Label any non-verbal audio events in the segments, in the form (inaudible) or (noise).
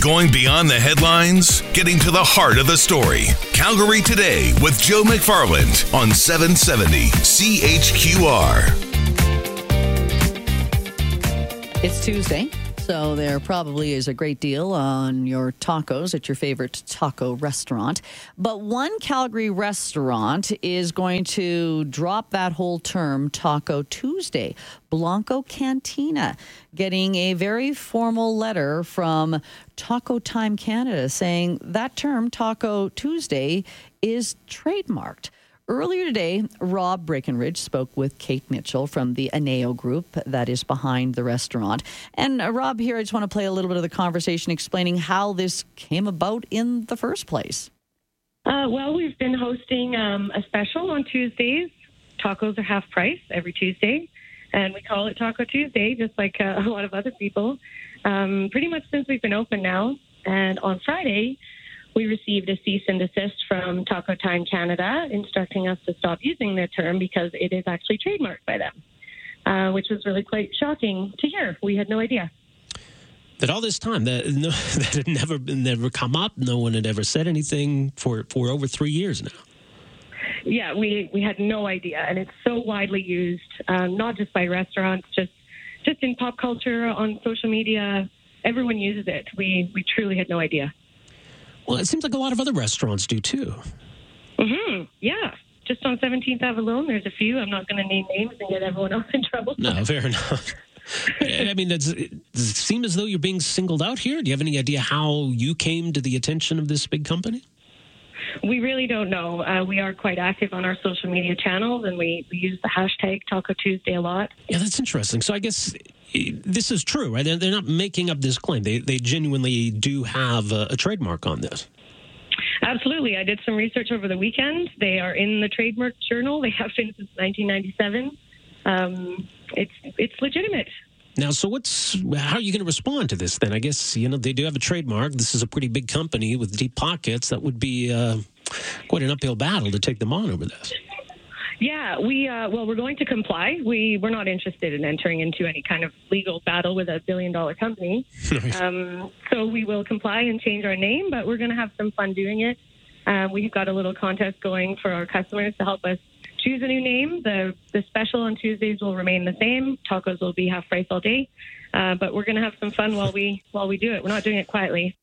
Going beyond the headlines, getting to the heart of the story. Calgary Today with Joe McFarland on 770 CHQR. It's Tuesday, so there probably is a great deal on your tacos at your favorite taco restaurant. But one Calgary restaurant is going to drop that whole term Taco Tuesday. Blanco Cantina getting a very formal letter from Taco Time Canada saying that term Taco Tuesday is trademarked. Earlier today, Rob Breckenridge spoke with Kate Mitchell from the Añejo Group that is behind the restaurant. And uh, Rob, here I just want to play a little bit of the conversation explaining how this came about in the first place. Uh, well, we've been hosting um, a special on Tuesdays. Tacos are half price every Tuesday, and we call it Taco Tuesday, just like uh, (laughs) a lot of other people. Um, pretty much since we've been open now. And on Friday, we received a cease and desist from Taco Time Canada instructing us to stop using the term because it is actually trademarked by them, uh, which was really quite shocking to hear. We had no idea. That all this time that (laughs) no, that had never never come up. No one had ever said anything for for over three years now. Yeah, we we had no idea, and it's so widely used, um, not just by restaurants, just just in pop culture, on social media. Everyone uses it. We we truly had no idea. Well, it seems like a lot of other restaurants do too. hmm Yeah. Just on 17th Ave alone, there's a few. I'm not going to name names and get everyone else in trouble. No, fair enough. I mean, does it seem as though you're being singled out here? Do you have any idea how you came to the attention of this big company? We really don't know. Uh, we are quite active on our social media channels, and we, we use the hashtag Taco Tuesday a lot. Yeah, that's interesting. So I guess eh, this is true, right? They're, they're not making up this claim. They they genuinely do have a, a trademark on this. Absolutely. I did some research over the weekend. They are in the trademark journal. They have been since 1997. Um, it's it's legitimate. Now, so what's how are you going to respond to this then? I guess you know they do have a trademark. This is a pretty big company with deep pockets. That would be uh, quite an uphill battle to take them on over this. Yeah, we uh, well, we're going to comply. We we're not interested in entering into any kind of legal battle with a billion dollar company. (laughs) Um, so we will comply and change our name, but we're going to have some fun doing it. Uh, we've got a little contest going for our customers to help us choose a new name. The the special on Tuesdays will remain the same. Tacos will be half price all day, uh, but we're going to have some fun while we while we do it. We're not doing it quietly.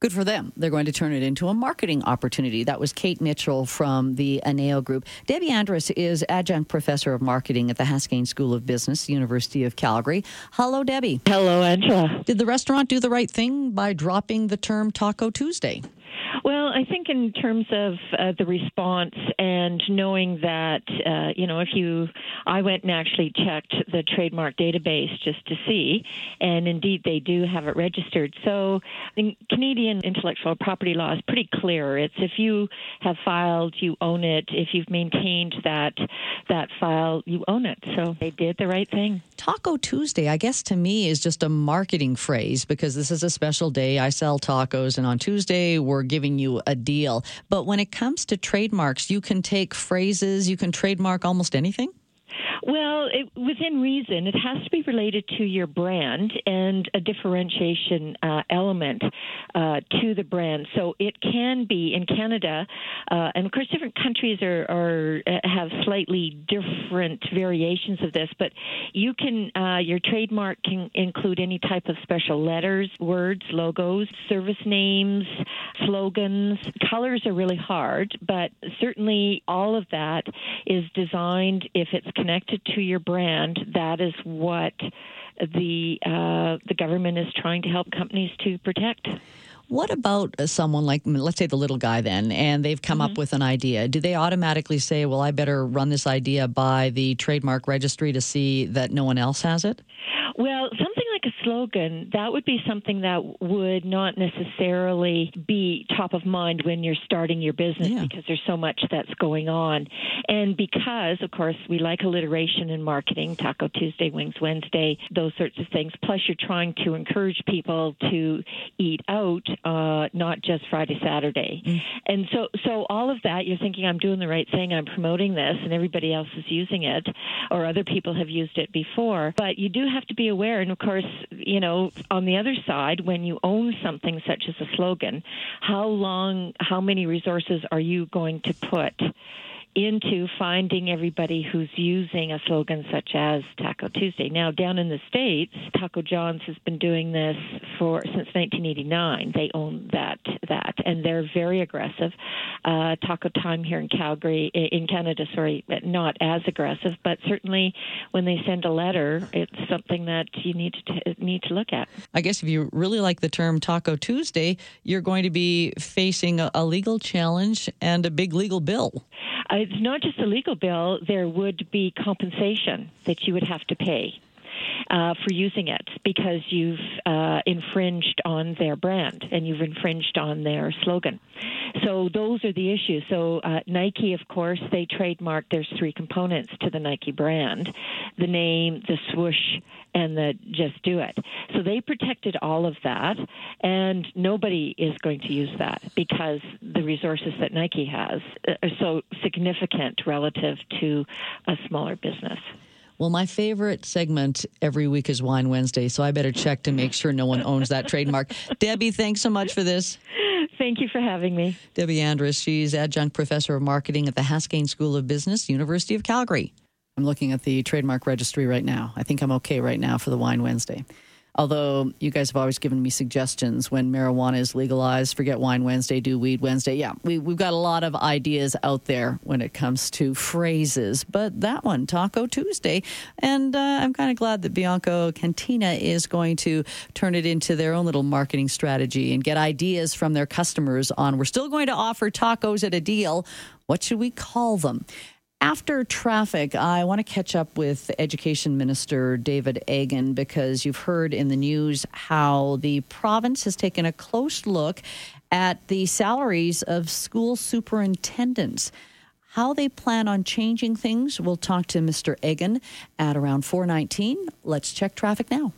Good for them. They're going to turn it into a marketing opportunity. That was Kate Mitchell from the Añejo Group. Debi Andrus is adjunct professor of marketing at the Haskayne School of Business, University of Calgary. Hello, Debi. Hello, Angela. Did the restaurant do the right thing by dropping the term Taco Tuesday? I think in terms of uh, the response and knowing that, uh, you know, if you, I went and actually checked the trademark database just to see, and indeed they do have it registered. So Canadian intellectual property law is pretty clear. It's if you have filed, you own it. If you've maintained that that file, you own it. So they did the right thing. Taco Tuesday, I guess to me, is just a marketing phrase because this is a special day. I sell tacos, and on Tuesday, we're giving you a deal. But when it comes to trademarks, you can take phrases, you can trademark almost anything. Well, it, within reason, it has to be related to your brand and a differentiation uh, element uh, to the brand. So it can be in Canada, uh, and of course, different countries are, are uh, have slightly different variations of this. But you can uh, your trademark can include any type of special letters, words, logos, service names, slogans. Colors are really hard, but certainly all of that is designed if it's connected to your brand. That is what the uh, the government is trying to help companies to protect. What about uh, someone like, let's say, the little guy then, and they've come mm-hmm. up with an idea? Do they automatically say, well, I better run this idea by the trademark registry to see that no one else has it? Well, a slogan, that would be something that would not necessarily be top of mind when you're starting your business yeah. because there's so much that's going on. And because, of course, we like alliteration in marketing, Taco Tuesday, Wings Wednesday, those sorts of things. Plus, you're trying to encourage people to eat out, uh, not just Friday, Saturday. Mm. And so, so all of that, you're thinking, I'm doing the right thing, I'm promoting this, and everybody else is using it, or other people have used it before. But you do have to be aware. And of course, you know, on the other side, when you own something such as a slogan, how long, how many resources are you going to put? Into finding everybody who's using a slogan such as Taco Tuesday. Now, down in the States, Taco John's has been doing this for since 1989. They own that that, and they're very aggressive. Uh, Taco Time here in Calgary, in Canada, sorry, not as aggressive, but certainly when they send a letter, it's something that you need to need to look at. I guess if you really like the term Taco Tuesday, you're going to be facing a, a legal challenge and a big legal bill. It's not just a legal bill, there would be compensation that you would have to pay. Uh, for using it because you've uh, infringed on their brand and you've infringed on their slogan. So those are the issues. So uh, Nike, of course, they trademarked. There's three components to the Nike brand: the name, the swoosh, and the just do it. So they protected all of that, and nobody is going to use that because the resources that Nike has are so significant relative to a smaller business. Well, my favorite segment every week is Wine Wednesday, so I better check to make sure no one owns that trademark. (laughs) Debi, thanks so much for this. Thank you for having me. Debi Andrus, she's adjunct professor of marketing at the Haskayne School of Business, University of Calgary. I'm looking at the trademark registry right now. I think I'm okay right now for the Wine Wednesday. Although you guys have always given me suggestions when marijuana is legalized, forget Wine Wednesday, do Weed Wednesday. Yeah, we, we've got a lot of ideas out there when it comes to phrases, but that one, Taco Tuesday. And uh, I'm kind of glad that Bianco Cantina is going to turn it into their own little marketing strategy and get ideas from their customers on we're still going to offer tacos at a deal. What should we call them? After traffic, I want to catch up with Education Minister David Eggen because you've heard in the news how the province has taken a close look at the salaries of school superintendents. How they plan on changing things, we'll talk to Mr. Eggen at around 419. Let's check traffic now.